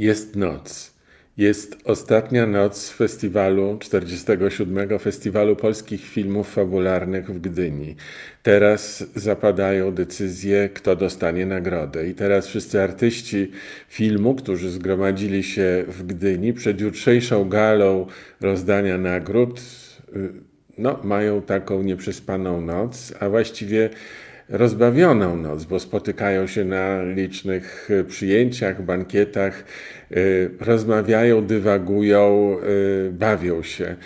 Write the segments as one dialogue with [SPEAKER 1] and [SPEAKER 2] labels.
[SPEAKER 1] Jest noc. Jest ostatnia noc festiwalu, 47. Festiwalu Polskich Filmów Fabularnych w Gdyni. Teraz zapadają decyzje, kto dostanie nagrodę. I teraz wszyscy artyści filmu, którzy zgromadzili się w Gdyni przed jutrzejszą galą rozdania nagród, y, no, mają taką nieprzespaną noc, a właściwie rozbawioną noc, bo spotykają się na licznych e, przyjęciach, bankietach, e, rozmawiają, dywagują, e, bawią się.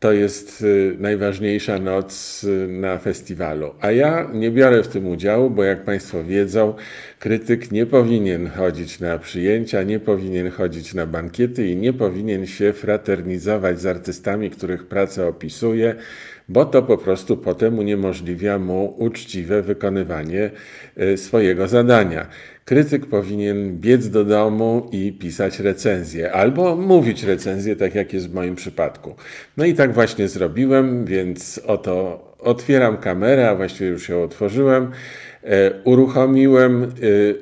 [SPEAKER 1] To jest najważniejsza noc na festiwalu. A ja nie biorę w tym udziału, bo jak Państwo wiedzą, krytyk nie powinien chodzić na przyjęcia, nie powinien chodzić na bankiety i nie powinien się fraternizować z artystami, których pracę opisuje bo to po prostu potem uniemożliwia mu uczciwe wykonywanie e, swojego zadania. Krytyk powinien biec do domu i pisać recenzję, albo mówić recenzję, tak jak jest w moim przypadku. No i tak właśnie zrobiłem, więc oto otwieram kamerę, a właściwie już ją otworzyłem. E, uruchomiłem, e,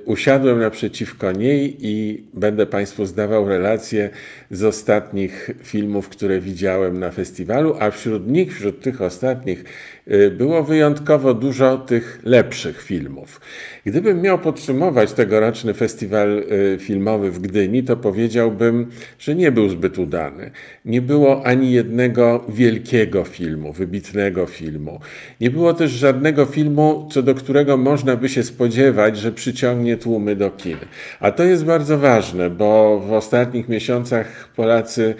[SPEAKER 1] usiadłem naprzeciwko niej i będę Państwu zdawał relacje z ostatnich filmów, które widziałem na festiwalu, a wśród nich, wśród tych ostatnich, e, było wyjątkowo dużo tych lepszych filmów. Gdybym miał podsumować tegoroczny festiwal filmowy w Gdyni, to powiedziałbym, że nie był zbyt udany. Nie było ani jednego wielkiego filmu, wybitnego filmu. Nie było też żadnego filmu, co do którego można by się spodziewać, że przyciągnie tłumy do kin. A to jest bardzo ważne, bo w ostatnich miesiącach Polacy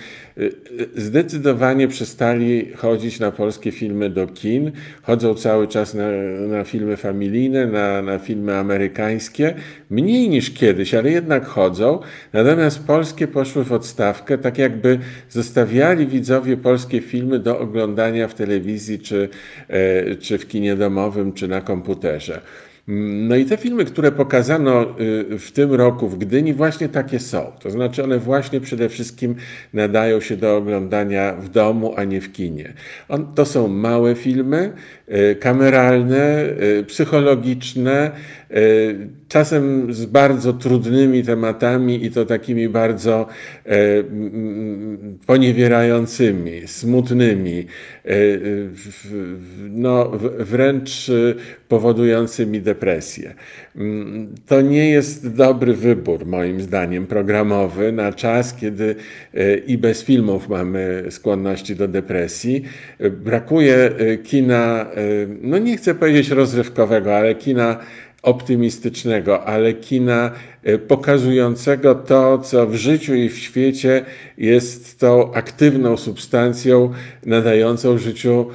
[SPEAKER 1] zdecydowanie przestali chodzić na polskie filmy do kin. Chodzą cały czas na, na filmy familijne, na, na filmy amerykańskie. Mniej niż kiedyś, ale jednak chodzą. Natomiast polskie poszły w odstawkę, tak jakby zostawiali widzowie polskie filmy do oglądania w telewizji, czy, e, czy w kinie domowym, czy na komputerze. No i te filmy, które pokazano y, w tym roku w Gdyni, właśnie takie są. To znaczy, one właśnie przede wszystkim nadają się do oglądania w domu, a nie w kinie. On, to są małe filmy, kameralne, y, psychologiczne, czasem z bardzo trudnymi tematami i to takimi bardzo poniewierającymi, smutnymi, no, wręcz powodującymi depresję. To nie jest dobry wybór, moim zdaniem, programowy na czas, kiedy e, i bez filmów mamy skłonności do depresji. Brakuje e, kina, e, no nie chcę powiedzieć rozrywkowego, ale kina optymistycznego, ale kina pokazującego to, co w życiu i w świecie jest tą aktywną substancją nadającą życiu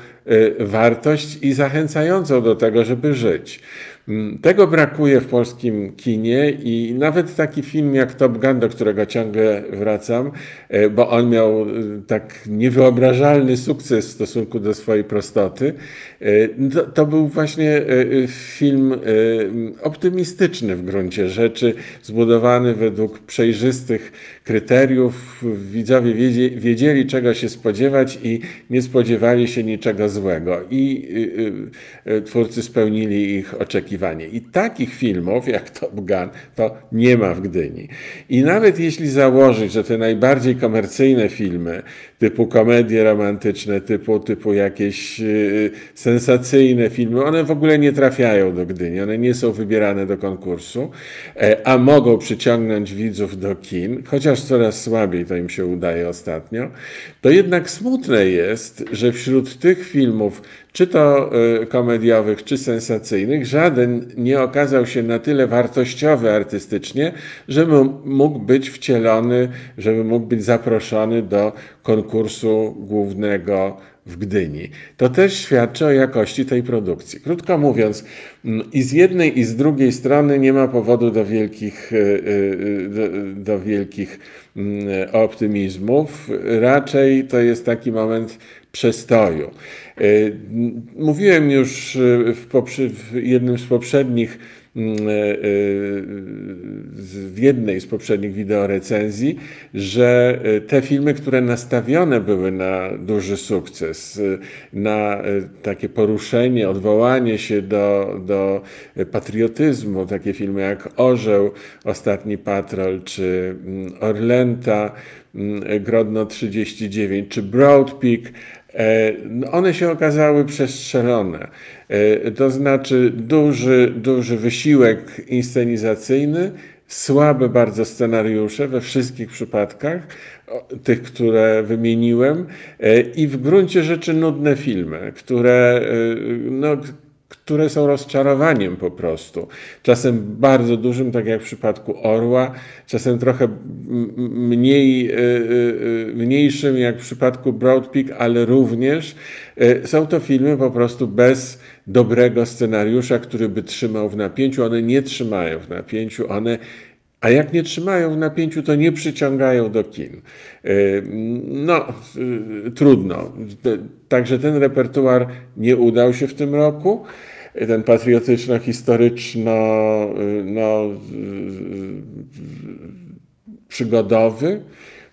[SPEAKER 1] wartość i zachęcającą do tego, żeby żyć. Mm, tego brakuje w polskim kinie i nawet taki film jak Top Gun, do którego ciągle wracam, e, bo on miał e, tak niewyobrażalny sukces w stosunku do swojej prostoty, e, to, to był właśnie film optymistyczny w gruncie rzeczy, zbudowany według przejrzystych kryteriów. Widzowie wiedzieli, czego się spodziewać i nie spodziewali się niczego złego. I twórcy spełnili ich oczekiwania oczekiwanie. I takich filmów jak Top Gun to nie ma w Gdyni. I nawet jeśli założyć, że te najbardziej komercyjne filmy, typu komedie romantyczne, typu, typu jakieś yy, sensacyjne filmy, one w ogóle nie trafiają do Gdyni, one nie są wybierane do konkursu, e, a mogą przyciągnąć widzów do kin, chociaż coraz słabiej to im się udaje ostatnio, to jednak smutne jest, że wśród tych filmów, czy to y, komediowych, czy sensacyjnych, żaden nie okazał się na tyle wartościowy artystycznie, żeby mógł być wcielony, żeby mógł być zaproszony do konkursu głównego w Gdyni. To też świadczy o jakości tej produkcji. Krótko mówiąc, mm, i z jednej, i z drugiej strony nie ma powodu do wielkich, y, y, do, do wielkich mm, optymizmów. Raczej to jest taki moment przestoju. Mówiłem już w, w jednym z poprzednich e, e, w jednej z poprzednich wideorecenzji, że e, te filmy, które nastawione były na duży sukces, na takie poruszenie, odwołanie się do, do patriotyzmu, takie filmy jak Orzeł, Ostatni Patrol, czy mm, Orlęta, mm, Grodno 39, czy Broad Peak, E, one się okazały przestrzelone. E, to znaczy duży, duży wysiłek inscenizacyjny, słabe bardzo scenariusze we wszystkich przypadkach, tych, które wymieniłem, e, i w gruncie rzeczy nudne filmy, które no, które są rozczarowaniem po prostu. Czasem bardzo dużym, tak jak w przypadku Orła, czasem trochę mniej, e, e, e, mniejszym, jak w przypadku Broad Peak, ale również są to filmy po prostu bez dobrego scenariusza, który by trzymał w napięciu. One nie trzymają w napięciu, one a jak nie trzymają w napięciu, to nie przyciągają do kin. No, trudno. Także ten repertuar nie udał się w tym roku ten patriotyczno-historyczno no, przygodowy,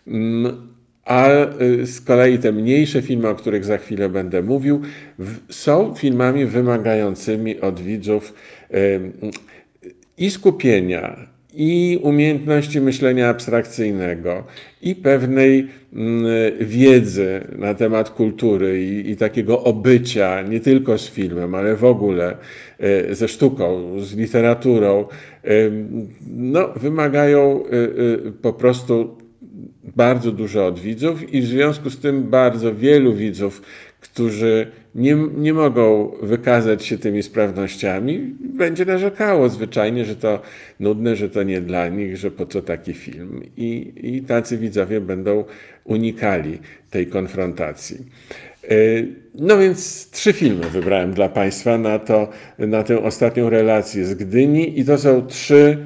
[SPEAKER 1] mm, a y, z kolei te mniejsze filmy, o których za chwilę będę mówił, są filmami wymagającymi od widzów i skupienia, i umiejętności myślenia abstrakcyjnego, i pewnej mm, wiedzy na temat kultury i, i, takiego obycia, nie tylko z filmem, ale w ogóle e, ze sztuką, z literaturą, no, wymagają e, e, po prostu bardzo dużo od widzów i w związku z tym bardzo wielu widzów, którzy nie, nie mogą wykazać się tymi sprawnościami, będzie narzekało zwyczajnie, że to nudne, że to nie dla nich, że po co taki film. I, i tacy widzowie będą unikali tej konfrontacji. E, no więc trzy filmy wybrałem dla Państwa na, to, na tę ostatnią relację z Gdyni i to są trzy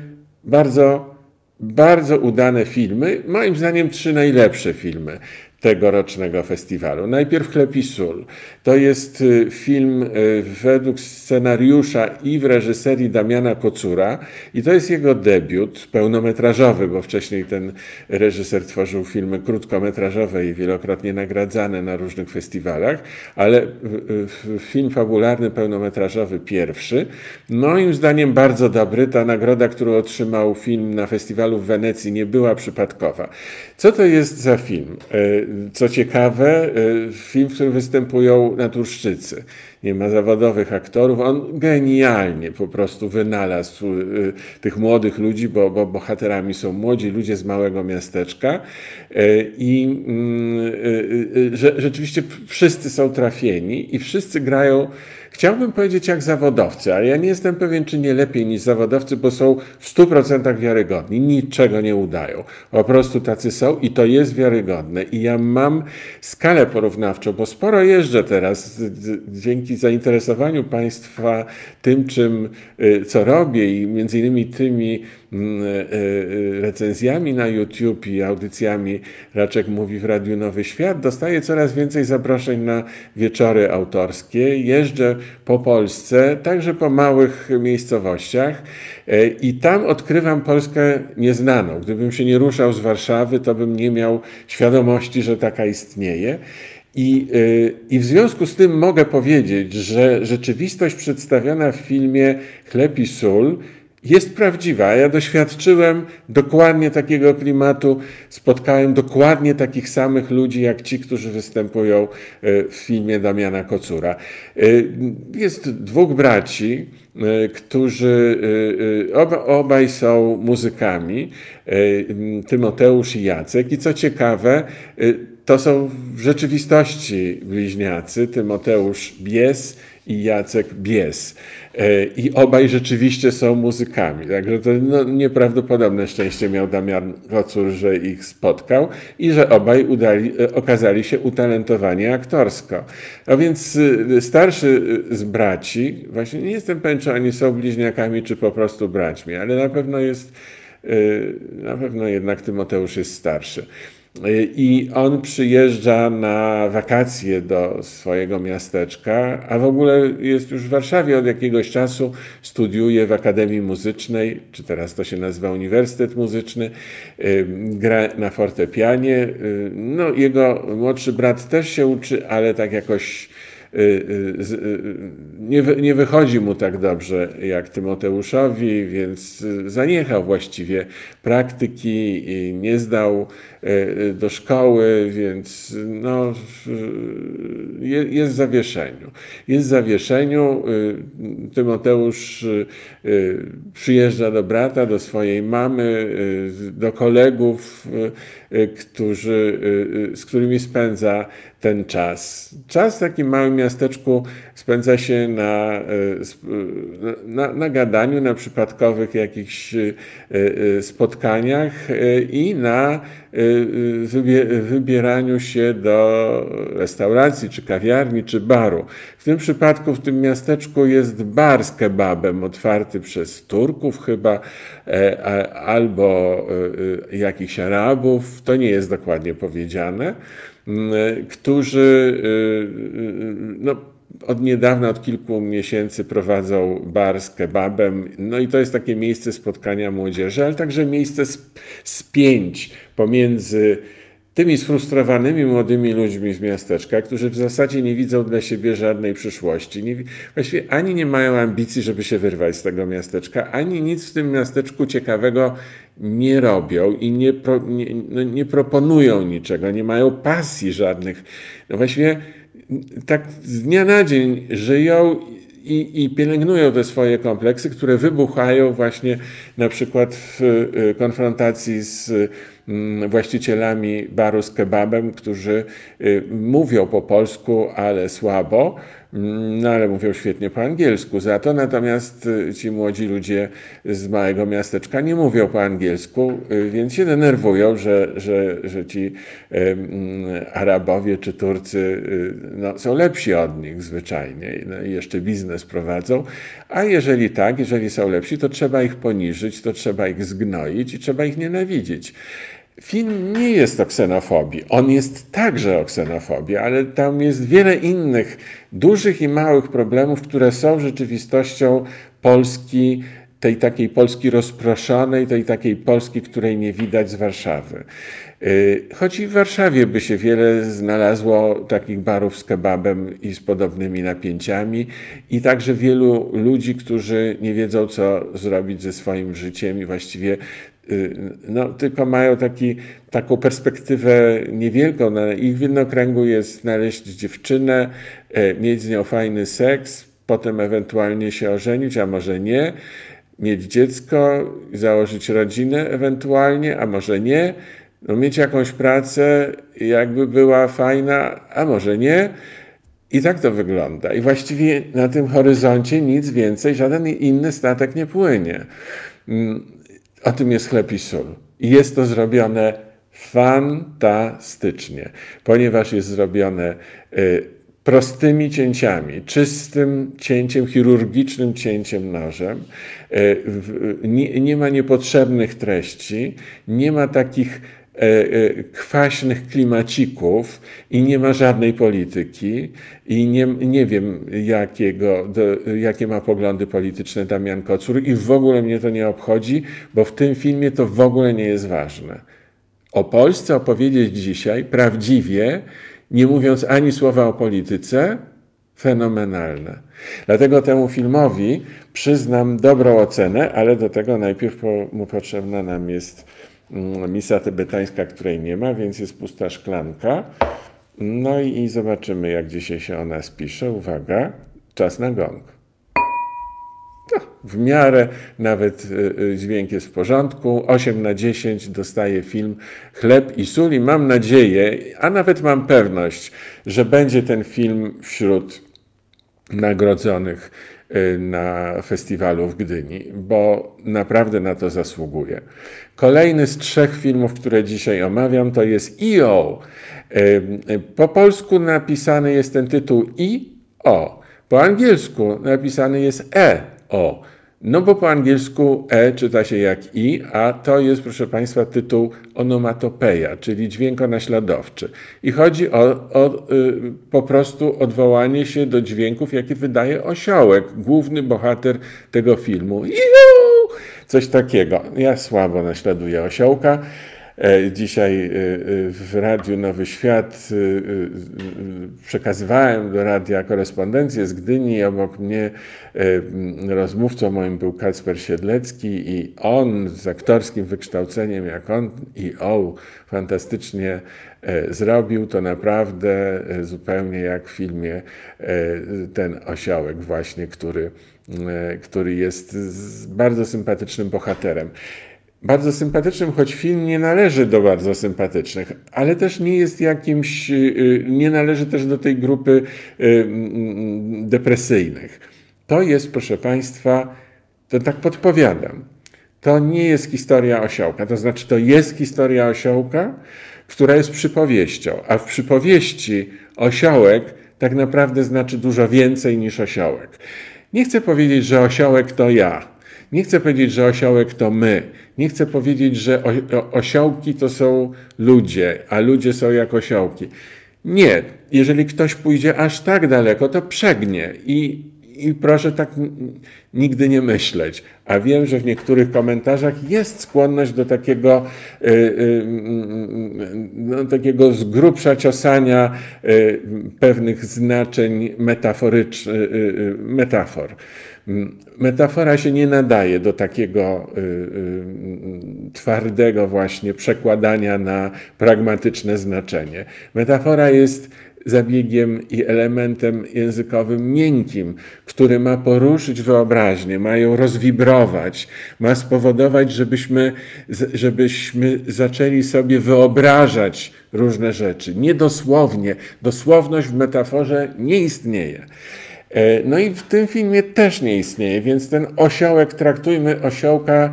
[SPEAKER 1] bardzo, bardzo udane filmy. Moim zdaniem trzy najlepsze filmy tegorocznego festiwalu. Najpierw Chleb i sól. To jest y, film y, według scenariusza i w reżyserii Damiana Kocura i to jest jego debiut pełnometrażowy, bo wcześniej ten reżyser tworzył filmy krótkometrażowe i wielokrotnie nagradzane na różnych festiwalach, ale film fabularny pełnometrażowy pierwszy. Moim zdaniem bardzo dobry. Ta nagroda, którą otrzymał film na festiwalu w Wenecji nie była przypadkowa. Co to jest za film? Co ciekawe, y, film, w którym występują naturszczycy. Nie ma zawodowych aktorów. On genialnie po prostu wynalazł y, tych młodych ludzi, bo, bo bohaterami są młodzi ludzie z małego miasteczka. Y, I mm, rzeczywiście wszyscy są trafieni i wszyscy grają Chciałbym powiedzieć jak zawodowcy, ale ja nie jestem pewien, czy nie lepiej niż zawodowcy, bo są w 100% wiarygodni, niczego nie udają. Po prostu tacy są i to jest wiarygodne. I ja mam skalę porównawczą, bo sporo jeżdżę teraz dzięki zainteresowaniu Państwa tym, czym, y, co robię i między innymi tymi recenzjami na YouTube i audycjami Raczek Mówi w Radiu Nowy Świat, dostaję coraz więcej zaproszeń na wieczory autorskie. Jeżdżę po Polsce, także po małych miejscowościach e, i tam odkrywam Polskę nieznaną. Gdybym się nie ruszał z Warszawy, to bym nie miał świadomości, że taka istnieje. I, e, I w związku z tym mogę powiedzieć, że rzeczywistość przedstawiona w filmie Chleb i sól jest prawdziwa. Ja doświadczyłem dokładnie takiego klimatu, spotkałem dokładnie takich samych ludzi jak ci, którzy występują e, w filmie Damiana Kocura. E, jest dwóch braci, e, którzy oba, obaj są muzykami, Tymoteusz i Jacek. I co ciekawe, to są w rzeczywistości bliźniacy, Tymoteusz Bies i Jacek Bies. E, I obaj rzeczywiście są muzykami. Także to no, nieprawdopodobne szczęście miał Damian Kocur, że ich spotkał i że obaj udali, e, okazali się utalentowani aktorsko. A więc y, starszy z braci, właśnie nie jestem pewien, czy oni są bliźniakami, czy po prostu braćmi, ale na pewno jest, na pewno jednak Tymoteusz jest starszy. I on przyjeżdża na wakacje do swojego miasteczka, a w ogóle jest już w Warszawie od jakiegoś czasu, studiuje w Akademii Muzycznej, czy teraz to się nazywa Uniwersytet Muzyczny, gra na fortepianie. No, jego młodszy brat też się uczy, ale tak jakoś Y, y, y, nie, nie wychodzi mu tak dobrze jak Tymoteuszowi, więc zaniechał właściwie praktyki i nie zdał do szkoły, więc no, jest w zawieszeniu. Jest w zawieszeniu. Tymoteusz przyjeżdża do brata, do swojej mamy, do kolegów, którzy, z którymi spędza ten czas. Czas w takim małym miasteczku spędza się na, e, na, na gadaniu, na przypadkowych jakichś e, e, spotkaniach i na wybieraniu się do restauracji, czy kawiarni, czy baru. W tym przypadku w tym miasteczku jest bar z kebabem otwarty przez Turków chyba, albo jakichś Arabów, to nie jest dokładnie powiedziane. Mm, którzy y, y, y, no, od niedawna, od kilku miesięcy prowadzą bar z kebabem. No i to jest takie miejsce spotkania młodzieży, ale także miejsce spięć pomiędzy tymi sfrustrowanymi młodymi ludźmi z miasteczka, którzy w zasadzie nie widzą dla siebie żadnej przyszłości. Nie, właściwie ani nie mają ambicji, żeby się wyrwać z tego miasteczka, ani nic w tym miasteczku ciekawego nie robią i nie, pro, nie, no nie proponują niczego, nie mają pasji żadnych. No właściwie tak z dnia na dzień żyją i, i, pielęgnują te swoje kompleksy, które wybuchają właśnie na przykład w y, konfrontacji z Mm, właścicielami baru z kebabem, którzy y, mówią po polsku, ale słabo, no ale mówią świetnie po angielsku. Za to natomiast y, ci młodzi ludzie z małego miasteczka nie mówią po angielsku, y, więc się denerwują, że, że, że ci mm, Arabowie czy Turcy no, są lepsi od nich zwyczajnie no, i jeszcze biznes prowadzą. A jeżeli tak, jeżeli są lepsi, to trzeba ich poniżyć, to trzeba ich zgnoić i trzeba ich nienawidzić. Film nie jest o ksenofobii. On jest także o ksenofobii, ale tam jest wiele innych dużych i małych problemów, które są rzeczywistością Polski, tej takiej Polski rozproszonej, tej takiej Polski, której nie widać z Warszawy. Y, choć i w Warszawie by się wiele znalazło takich barów z kebabem i z podobnymi napięciami, i także wielu ludzi, którzy nie wiedzą, co zrobić ze swoim życiem i właściwie no, tylko mają taki, taką perspektywę niewielką. Na ich widnokręgu jest znaleźć dziewczynę, e, mieć z nią fajny seks, potem ewentualnie się ożenić, a może nie, mieć dziecko, założyć rodzinę ewentualnie, a może nie, no, mieć jakąś pracę, jakby była fajna, a może nie. I tak to wygląda. I właściwie na tym horyzoncie nic więcej, żaden inny statek nie płynie. O tym jest chleb i sól. I jest to zrobione fantastycznie, ponieważ jest zrobione y, prostymi cięciami, czystym cięciem, chirurgicznym cięciem nożem. Y, nie, nie ma niepotrzebnych treści, nie ma takich kwaśnych klimacików i nie ma żadnej polityki i nie, nie wiem jakiego, do, jakie ma poglądy polityczne Damian Kocur i w ogóle mnie to nie obchodzi, bo w tym filmie to w ogóle nie jest ważne. O Polsce opowiedzieć dzisiaj prawdziwie, nie mówiąc ani słowa o polityce, fenomenalne. Dlatego temu filmowi przyznam dobrą ocenę, ale do tego najpierw mu potrzebna nam jest misa tybetańska, której nie ma, więc jest pusta szklanka. No i, i zobaczymy, jak dzisiaj się ona spisze. Uwaga, czas na gong. No, w miarę nawet y, y, dźwięk jest w porządku. 8 na 10 dostaje film Chleb i sól i mam nadzieję, a nawet mam pewność, że będzie ten film wśród nagrodzonych y, na festiwalu w Gdyni, bo naprawdę na to zasługuje. Kolejny z trzech filmów, które dzisiaj omawiam, to jest EO. Po polsku napisany jest ten tytuł I, O. Po angielsku napisany jest E, O. No bo po angielsku E czyta się jak I, a to jest, proszę Państwa, tytuł onomatopeja, czyli dźwiękonaśladowczy. I chodzi o, o y, po prostu odwołanie się do dźwięków, jakie wydaje osiołek, główny bohater tego filmu. Juhu! Coś takiego. Ja słabo naśladuję osiołka. E, dzisiaj e, e, w Radiu Nowy Świat przekazywałem do radia korespondencję z Gdyni. Obok mnie rozmówcą moim był Kacper Siedlecki i on z aktorskim wykształceniem, jak on i o, fantastycznie zrobił to naprawdę zupełnie jak w filmie ten osiołek właśnie, który, który jest bardzo sympatycznym bohaterem bardzo sympatycznym, choć film nie należy do bardzo sympatycznych, ale też nie jest jakimś, y, y, nie należy też do tej grupy y, depresyjnych. To jest, proszę Państwa, to tak podpowiadam, to nie jest historia osiołka, to znaczy to jest historia osiołka, która jest przypowieścią, a w przypowieści osiołek tak naprawdę znaczy dużo więcej niż osiołek. Nie chcę powiedzieć, że osiołek to ja, nie chcę powiedzieć, że osiołek to my. Nie chcę powiedzieć, że osiołki to są ludzie, a ludzie są jak osiołki. Nie. Jeżeli ktoś pójdzie aż tak daleko, to przegnie i, i proszę tak nigdy nie myśleć. A wiem, że w niektórych komentarzach jest skłonność do takiego, y, y, no, takiego z grubsza ciosania y, pewnych znaczeń metaforycznych, metafor. Metafora się nie nadaje do takiego y, y, twardego właśnie przekładania na pragmatyczne znaczenie. Metafora jest zabiegiem i elementem językowym miękkim, który ma poruszyć wyobraźnię, ma ją rozwibrować, ma spowodować, żebyśmy, żebyśmy zaczęli sobie wyobrażać różne rzeczy. Niedosłownie. Dosłowność w metaforze nie istnieje. E, no i w tym filmie też nie istnieje, więc ten osiołek, traktujmy osiołka,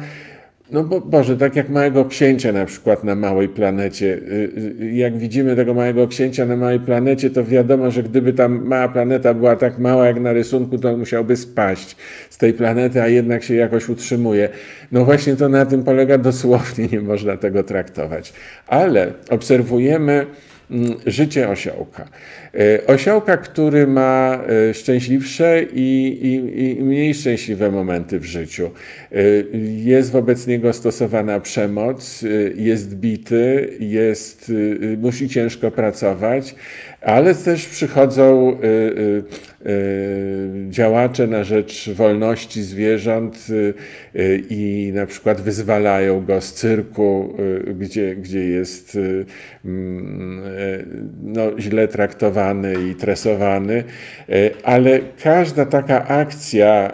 [SPEAKER 1] no bo Boże, tak jak małego księcia na przykład na małej planecie. Y, y, jak widzimy tego małego księcia na małej planecie, to wiadomo, że gdyby ta mała planeta była tak mała jak na rysunku, to on musiałby spaść z tej planety, a jednak się jakoś utrzymuje. No właśnie to na tym polega dosłownie, nie można tego traktować. Ale obserwujemy życie osiołka. E, osiołka, który ma e, szczęśliwsze i, i, i, mniej szczęśliwe momenty w życiu. E, jest wobec niego stosowana przemoc, jest bity, jest, musi ciężko pracować, ale też przychodzą działacze na rzecz wolności zwierząt i na przykład wyzwalają go z cyrku, gdzie, gdzie jest mm, no, źle traktowany i tresowany, ale każda taka akcja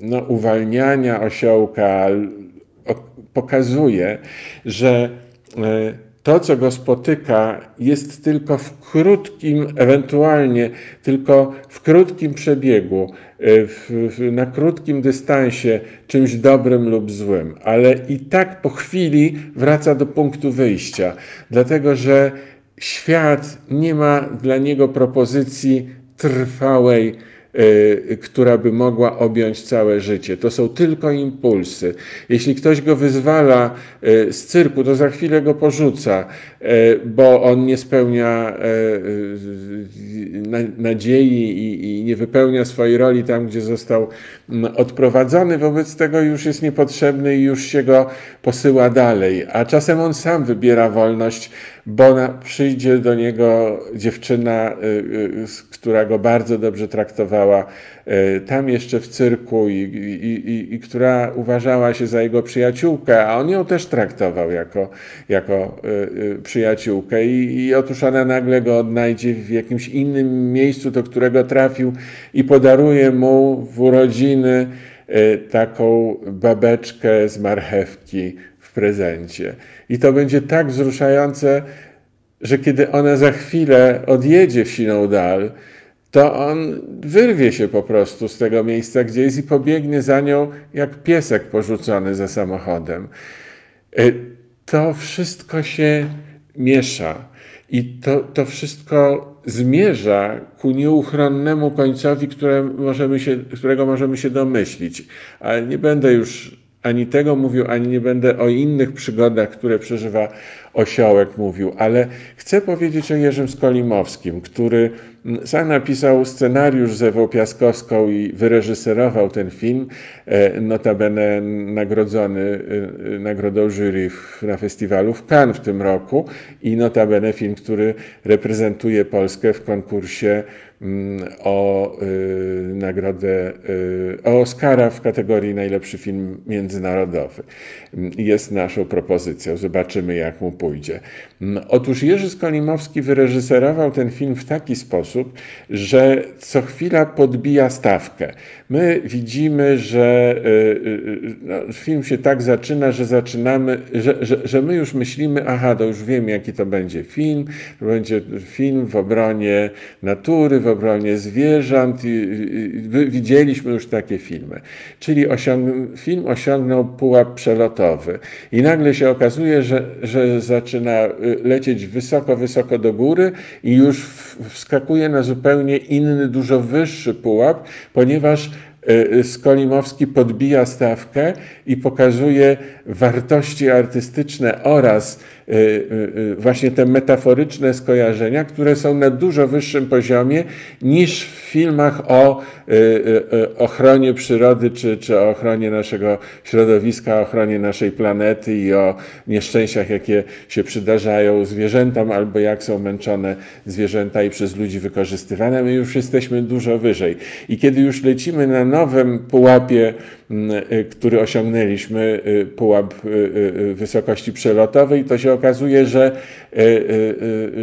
[SPEAKER 1] no, uwalniania osiołka pokazuje, że to, co go spotyka, jest tylko w krótkim, ewentualnie tylko w krótkim przebiegu, e, w, w, na krótkim dystansie czymś dobrym lub złym, ale i tak po chwili wraca do punktu wyjścia, dlatego że świat nie ma dla niego propozycji trwałej która by mogła objąć całe życie. To są tylko impulsy. Jeśli ktoś go wyzwala y, z cyrku, to za chwilę go porzuca, y, bo on nie spełnia nadziei i nie wypełnia swojej roli tam, gdzie został mm, odprowadzony. Wobec tego już jest niepotrzebny i już się go posyła dalej. A czasem on sam wybiera wolność, bo przyjdzie do niego dziewczyna, która go bardzo dobrze traktowała E, tam jeszcze w cyrku i, i, i, i, która uważała się za jego przyjaciółkę, a on ją też traktował jako, jako przyjaciółkę. I, i otóż ona nagle go odnajdzie w jakimś innym miejscu, do którego trafił i podaruje mu w urodziny taką babeczkę z marchewki w prezencie. I to będzie tak wzruszające, że kiedy ona za chwilę odjedzie w siną dal, to on wyrwie się po prostu z tego miejsca, gdzie jest i pobiegnie za nią jak piesek porzucony za samochodem. E, to wszystko się miesza. I to, to wszystko zmierza ku nieuchronnemu końcowi, możemy się, którego możemy się domyślić. Ale nie będę już ani tego mówił, ani nie będę o innych przygodach, które przeżywa osiołek mówił, ale chcę powiedzieć o Jerzym Skolimowskim, który mm, sam napisał scenariusz z Ewą Piaskowską i wyreżyserował ten film, e, notabene nagrodzony e, e, nagrodą jury na festiwalu w Cannes w tym roku i notabene film, który reprezentuje Polskę w konkursie o nagrodę, o Oscara w kategorii najlepszy film międzynarodowy. Mm, jest naszą propozycją. Zobaczymy, jak mu pójdzie. Mm, otóż Jerzy Skolimowski wyreżyserował ten film w taki sposób, że co chwila podbija stawkę. My widzimy, że y, y, y, no, film się tak zaczyna, że zaczynamy, że, że, że my już myślimy, aha, to już wiemy, jaki to będzie film. To będzie film w obronie natury, w obronie zwierząt. Widzieliśmy już takie filmy. Czyli osiąg film osiągnął pułap przelotowy. I nagle się okazuje, że, że zaczyna y, lecieć wysoko, wysoko do góry i już wskakuje na zupełnie inny, dużo wyższy pułap, ponieważ Skolimowski podbija stawkę i pokazuje wartości artystyczne oraz Y, y, y, właśnie te metaforyczne skojarzenia, które są na dużo wyższym poziomie niż w filmach o ochronie przyrody czy, czy o ochronie naszego środowiska, ochronie naszej planety i o nieszczęściach, jakie się przydarzają zwierzętom albo jak są męczone zwierzęta i przez ludzi wykorzystywane. My już jesteśmy dużo wyżej. I kiedy już lecimy na nowym pułapie, mm, który osiągnęliśmy, pułap wysokości przelotowej, to się okazuje, że,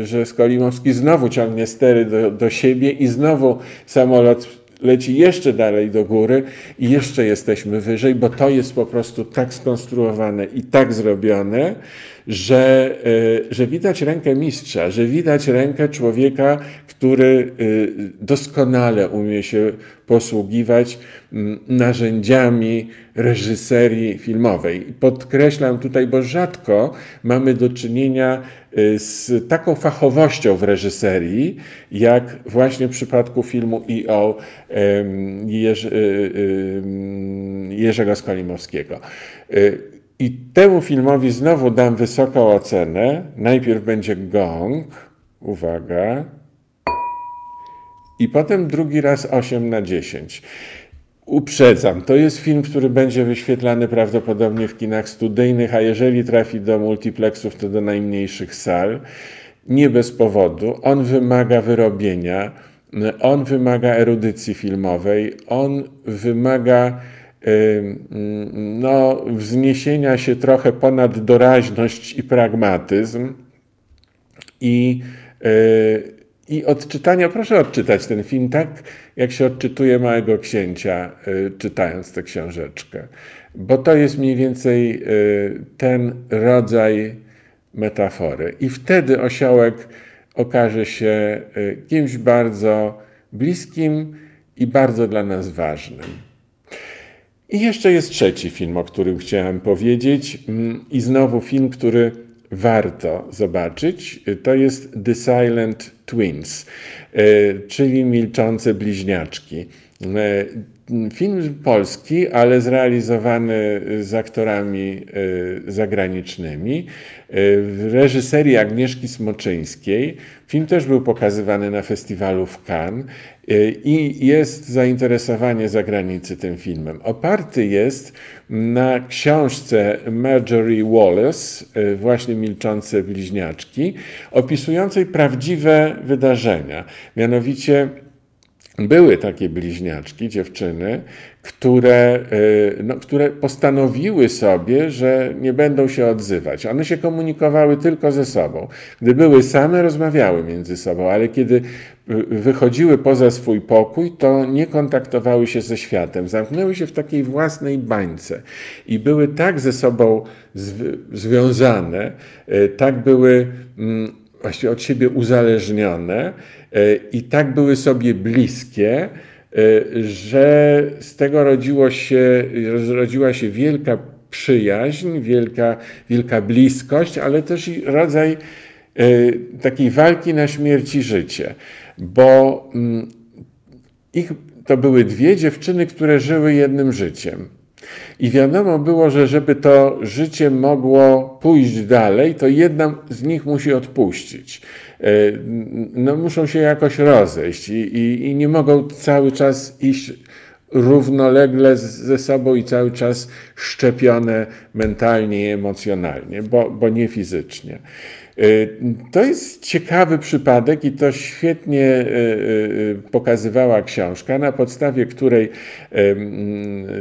[SPEAKER 1] że Skolimowski znowu ciągnie stery do, do siebie i znowu samolot leci jeszcze dalej do góry i jeszcze jesteśmy wyżej, bo to jest po prostu tak skonstruowane i tak zrobione, że, że widać rękę mistrza, że widać rękę człowieka, który doskonale umie się posługiwać narzędziami reżyserii filmowej. Podkreślam tutaj, bo rzadko mamy do czynienia y, z taką fachowością w reżyserii, jak właśnie w przypadku filmu i o Jerzy, y, Jerzego Skolimowskiego. I temu filmowi znowu dam wysoką ocenę. Najpierw będzie gong, uwaga, i potem drugi raz 8 na 10. Uprzedzam, to jest film, który będzie wyświetlany prawdopodobnie w kinach studyjnych, a jeżeli trafi do multiplexów, to do najmniejszych sal. Nie bez powodu. On wymaga wyrobienia, on wymaga erudycji filmowej, on wymaga no, wzniesienia się trochę ponad doraźność i pragmatyzm. I y, i odczytania, proszę odczytać ten film tak, jak się odczytuje Małego Księcia, y, czytając tę książeczkę. Bo to jest mniej więcej y, ten rodzaj metafory. I wtedy osiołek okaże się kimś bardzo bliskim i bardzo dla nas ważnym. I jeszcze jest trzeci film, o którym chciałem powiedzieć. Mm, I znowu film, który warto zobaczyć, to jest The Silent Twins, e, czyli Milczące Bliźniaczki. E, film polski, ale zrealizowany z aktorami e, zagranicznymi w reżyserii Agnieszki Smoczyńskiej. Film też był pokazywany na festiwalu w Cannes i jest zainteresowanie zagranicy tym filmem. Oparty jest na książce Marjorie Wallace, y, właśnie Milczące Bliźniaczki, opisującej prawdziwe wydarzenia. Mianowicie były takie bliźniaczki, dziewczyny, które, y, no, które postanowiły sobie, że nie będą się odzywać. One się komunikowały tylko ze sobą. Gdy były same, rozmawiały między sobą, ale kiedy wychodziły poza swój pokój, to nie kontaktowały się ze światem. Zamknęły się w takiej własnej bańce i były tak ze sobą związane, y, tak były mm, właściwie od siebie uzależnione y, i tak były sobie bliskie, Y, że z tego rodziło się, rodziła się wielka przyjaźń, wielka, wielka bliskość, ale też i rodzaj takiej walki na śmierć i życie, bo mm, ich to były dwie dziewczyny, które żyły jednym życiem. I wiadomo było, że żeby to życie mogło pójść dalej, to jedna z nich musi odpuścić. E, no, muszą się jakoś rozejść i, i, i nie mogą cały czas iść równolegle ze sobą i cały czas szczepione mentalnie i emocjonalnie, bo, bo nie fizycznie. Y, to jest ciekawy przypadek i to świetnie y, y, pokazywała książka, na podstawie której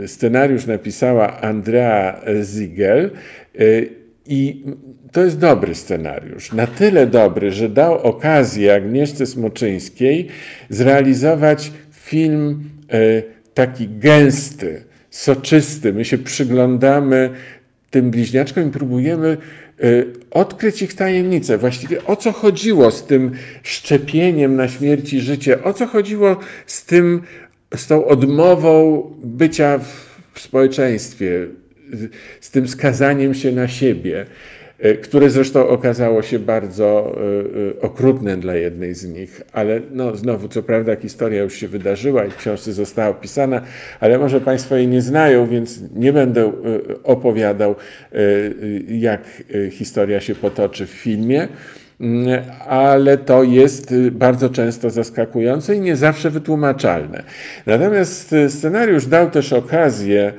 [SPEAKER 1] scenariusz napisała Andrea Ziegel. I to jest dobry scenariusz. Na tyle dobry, że dał okazję Agnieszce Smoczyńskiej zrealizować film taki gęsty, soczysty. My się przyglądamy tym bliźniaczkom i próbujemy odkryć ich tajemnicę. Właściwie o co chodziło z tym szczepieniem na śmierć i życie? O co chodziło z tym, z tą odmową bycia w społeczeństwie, z tym skazaniem się na siebie? E, które zresztą okazało się bardzo e, e, okrutne dla jednej z nich, ale no znowu, co prawda historia już się wydarzyła i w książce została opisana, ale może Państwo jej nie znają, więc nie będę opowiadał, jak historia się potoczy w filmie mm, ale to jest bardzo często zaskakujące i nie zawsze wytłumaczalne. Natomiast scenariusz dał też okazję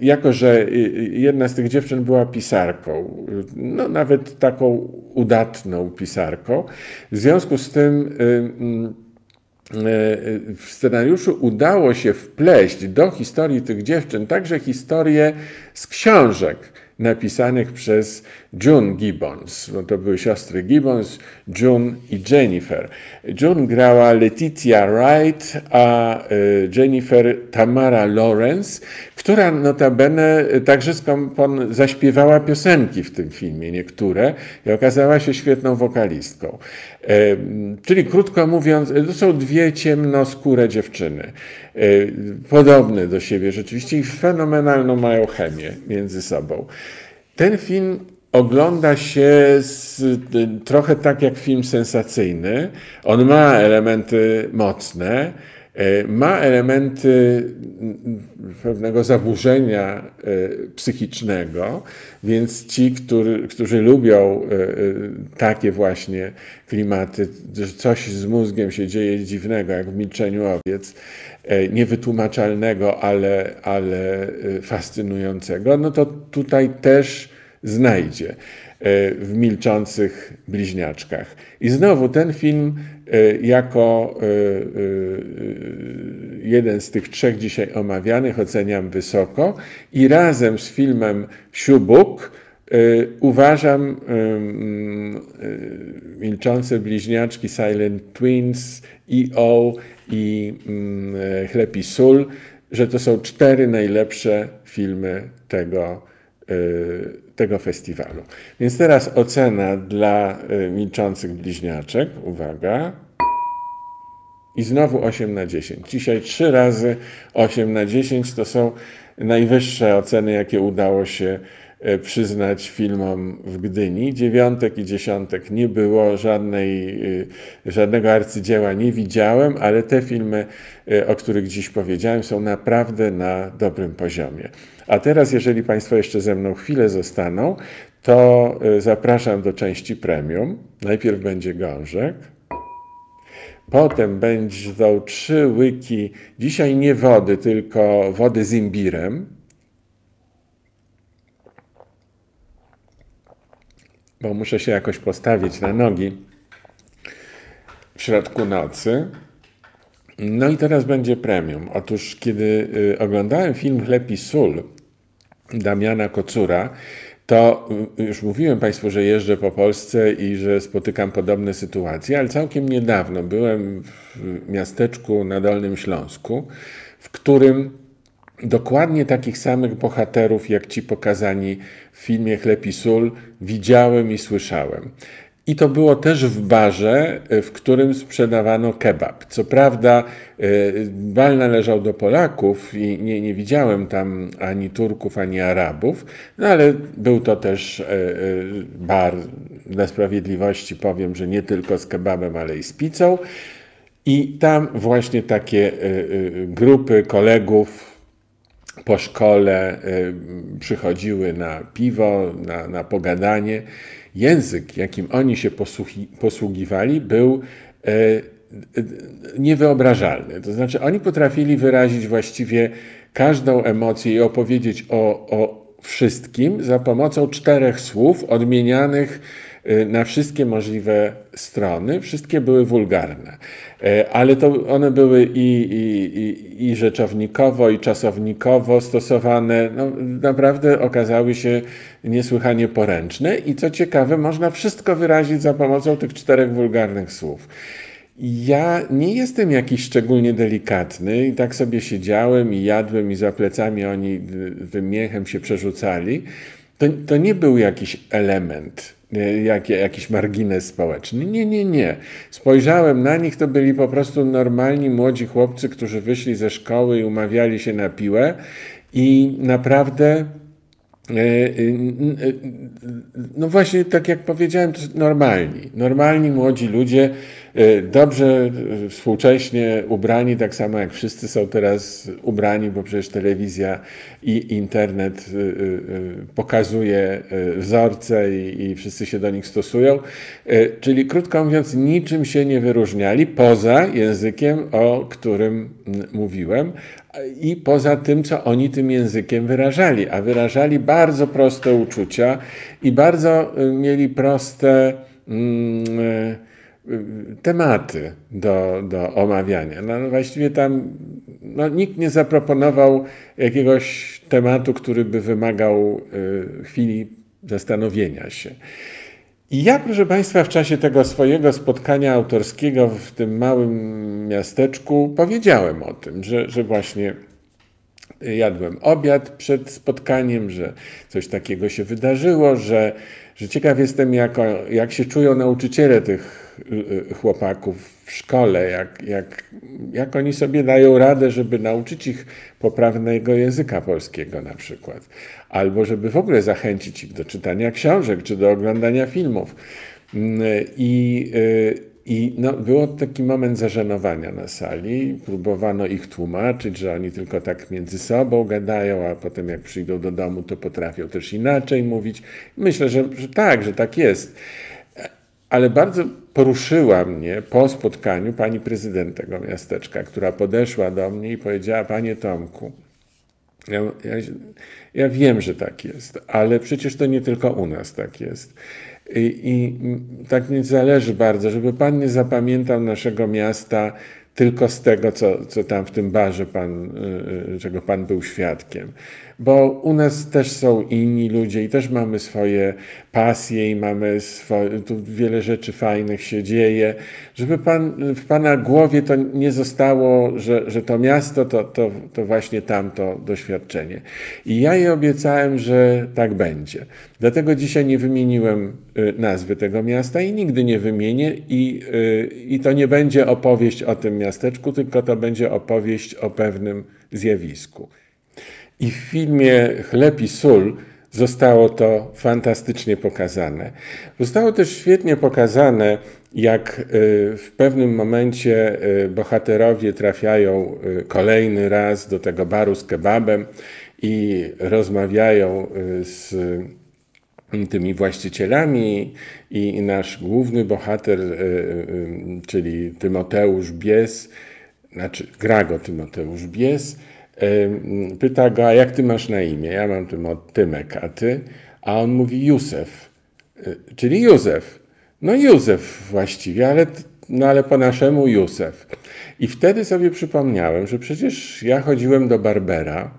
[SPEAKER 1] jako, że jedna z tych dziewczyn była pisarką, no nawet taką udatną pisarką, w związku z tym y, mm, y, w scenariuszu udało się wpleść do historii tych dziewczyn także historie z książek napisanych przez June Gibbons. No to były siostry Gibbons, June i Jennifer. June grała Letitia Wright, a y, Jennifer Tamara Lawrence, która notabene także skompon zaśpiewała piosenki w tym filmie, niektóre, i okazała się świetną wokalistką. E, czyli krótko mówiąc, to są dwie ciemnoskóre dziewczyny, e, podobne do siebie rzeczywiście i fenomenalną mają chemię między sobą. Ten film ogląda się z, trochę tak jak film sensacyjny. On ma elementy mocne, e, ma elementy pewnego zaburzenia e, psychicznego, więc ci, którzy, którzy lubią e, takie właśnie klimaty, że coś z mózgiem się dzieje dziwnego, jak w milczeniu owiec, niewytłumaczalnego, ale, ale fascynującego, no to tutaj też znajdzie e, w milczących bliźniaczkach. I znowu ten film e, jako e, jeden z tych trzech dzisiaj omawianych oceniam wysoko i razem z filmem Siubuk uważam Milczące Bliźniaczki Silent Twins, E.O. i Chleb i Sól, że to są cztery najlepsze filmy tego tego festiwalu. Więc teraz ocena dla y, milczących bliźniaczek. Uwaga. I znowu 8 na 10. Dzisiaj trzy razy 8 na 10 to są najwyższe oceny, jakie udało się przyznać filmom w Gdyni. Dziewiątek i dziesiątek nie było, żadnej, żadnego arcydzieła nie widziałem, ale te filmy, o których dziś powiedziałem, są naprawdę na dobrym poziomie. A teraz, jeżeli Państwo jeszcze ze mną chwilę zostaną, to zapraszam do części premium. Najpierw będzie gążek. Potem będą trzy łyki, dzisiaj nie wody, tylko wody z imbirem. Bo muszę się jakoś postawić na nogi w środku nocy. No i teraz będzie premium. Otóż, kiedy y, oglądałem film Chleb i sól Damiana Kocura, to y, już mówiłem Państwu, że jeżdżę po Polsce i że spotykam podobne sytuacje, ale całkiem niedawno byłem w miasteczku na Dolnym Śląsku, w którym dokładnie takich samych bohaterów, jak ci pokazani w filmie Chleb i Sól, widziałem i słyszałem. I to było też w barze, w którym sprzedawano kebab. Co prawda, bal należał do Polaków i nie, nie widziałem tam ani Turków, ani Arabów, no ale był to też bar dla sprawiedliwości, powiem, że nie tylko z kebabem, ale i z pizzą. I tam właśnie takie grupy kolegów po szkole przychodziły na piwo, na, na pogadanie język, jakim oni się posługi, posługiwali, był e, niewyobrażalny. To znaczy, oni potrafili wyrazić właściwie każdą emocję i opowiedzieć o, o wszystkim za pomocą czterech słów odmienianych Y, na wszystkie możliwe strony. Wszystkie były wulgarne, y, ale to one były i, i, i, i rzeczownikowo, i czasownikowo stosowane. No, naprawdę okazały się niesłychanie poręczne i co ciekawe, można wszystko wyrazić za pomocą tych czterech wulgarnych słów. Ja nie jestem jakiś szczególnie delikatny i tak sobie siedziałem i jadłem i za plecami oni tym miechem się przerzucali. To, to nie był jakiś element jak, jakiś margines społeczny. Nie, nie, nie. Spojrzałem na nich, to byli po prostu normalni młodzi chłopcy, którzy wyszli ze szkoły i umawiali się na piłę i naprawdę no właśnie, tak jak powiedziałem, to normalni, normalni młodzi ludzie, E, dobrze e, współcześnie ubrani, tak samo jak wszyscy są teraz ubrani, bo przecież telewizja i internet e, pokazuje wzorce i, i wszyscy się do nich stosują. Czyli krótko mówiąc, niczym się nie wyróżniali poza językiem, o którym mówiłem, i poza tym, co oni tym językiem wyrażali, a wyrażali bardzo proste uczucia i bardzo mieli proste. Mm, tematy do, do omawiania. No, właściwie tam no, nikt nie zaproponował jakiegoś tematu, który by wymagał y, chwili zastanowienia się. I ja, proszę Państwa, w czasie tego swojego spotkania autorskiego w tym małym miasteczku powiedziałem o tym, że, że właśnie jadłem obiad przed spotkaniem, że coś takiego się wydarzyło, że, że ciekaw jestem, jak, jak się czują nauczyciele tych chłopaków w szkole, jak, jak, jak oni sobie dają radę, żeby nauczyć ich poprawnego języka polskiego na przykład, albo żeby w ogóle zachęcić ich do czytania książek czy do oglądania filmów. Mm, I, y, i no, taki moment zażenowania na sali. Próbowano ich tłumaczyć, że oni tylko tak między sobą gadają, a potem jak przyjdą do domu, to potrafią też inaczej mówić. Myślę, że, że tak, że tak jest. Ale bardzo poruszyła mnie po spotkaniu pani prezydent tego miasteczka, która podeszła do mnie i powiedziała: Panie Tomku, ja, ja, ja wiem, że tak jest, ale przecież to nie tylko u nas tak jest. I, I, tak mi zależy bardzo, żeby Pan nie zapamiętał naszego miasta tylko z tego, co, co tam w tym barze pan, y, y, czego Pan był świadkiem bo u nas też są inni ludzie i też mamy swoje pasje i mamy swoje, tu wiele rzeczy fajnych się dzieje, żeby pan, w Pana głowie to nie zostało, że, że to miasto to, to, to właśnie tamto doświadczenie. I ja jej obiecałem, że tak będzie. Dlatego dzisiaj nie wymieniłem y, nazwy tego miasta i nigdy nie wymienię i, y, i to nie będzie opowieść o tym miasteczku, tylko to będzie opowieść o pewnym zjawisku. I w filmie Chleb i sól zostało to fantastycznie pokazane. Zostało też świetnie pokazane, jak y, w pewnym momencie y, bohaterowie trafiają y, kolejny raz do tego baru z kebabem i rozmawiają z tymi właścicielami i nasz główny bohater, czyli Tymoteusz Bies, znaczy gra go Tymoteusz Bies, pyta go, a jak ty masz na imię? Ja mam Tymek, a ty? A on mówi Józef, y, czyli Józef. No Józef właściwie, ale, no ale po naszemu Józef. I wtedy sobie przypomniałem, że przecież ja chodziłem do Barbera,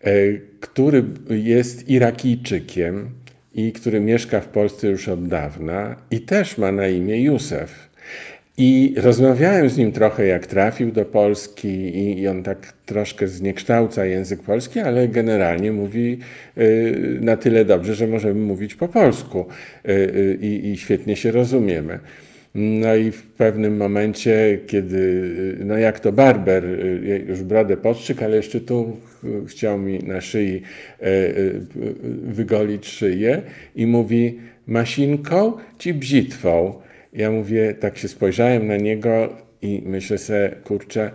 [SPEAKER 1] e, który jest Irakijczykiem i który mieszka w Polsce już od dawna i też ma na imię Józef. I rozmawiałem z nim trochę, jak trafił do Polski, i, i on tak troszkę zniekształca język polski, ale generalnie mówi y, na tyle dobrze, że możemy mówić po polsku y, y, i świetnie się rozumiemy. No i w pewnym momencie, kiedy, no jak to barber, już brodę podszczyk, ale jeszcze tu chciał mi na szyi wygolić szyję i mówi masinką czy bzitwą? Ja mówię, tak się spojrzałem na niego i myślę sobie, kurczę,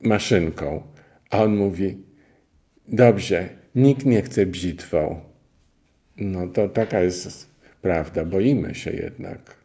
[SPEAKER 1] maszynką. A on mówi, dobrze, nikt nie chce bzitwą. No to taka jest prawda, boimy się jednak.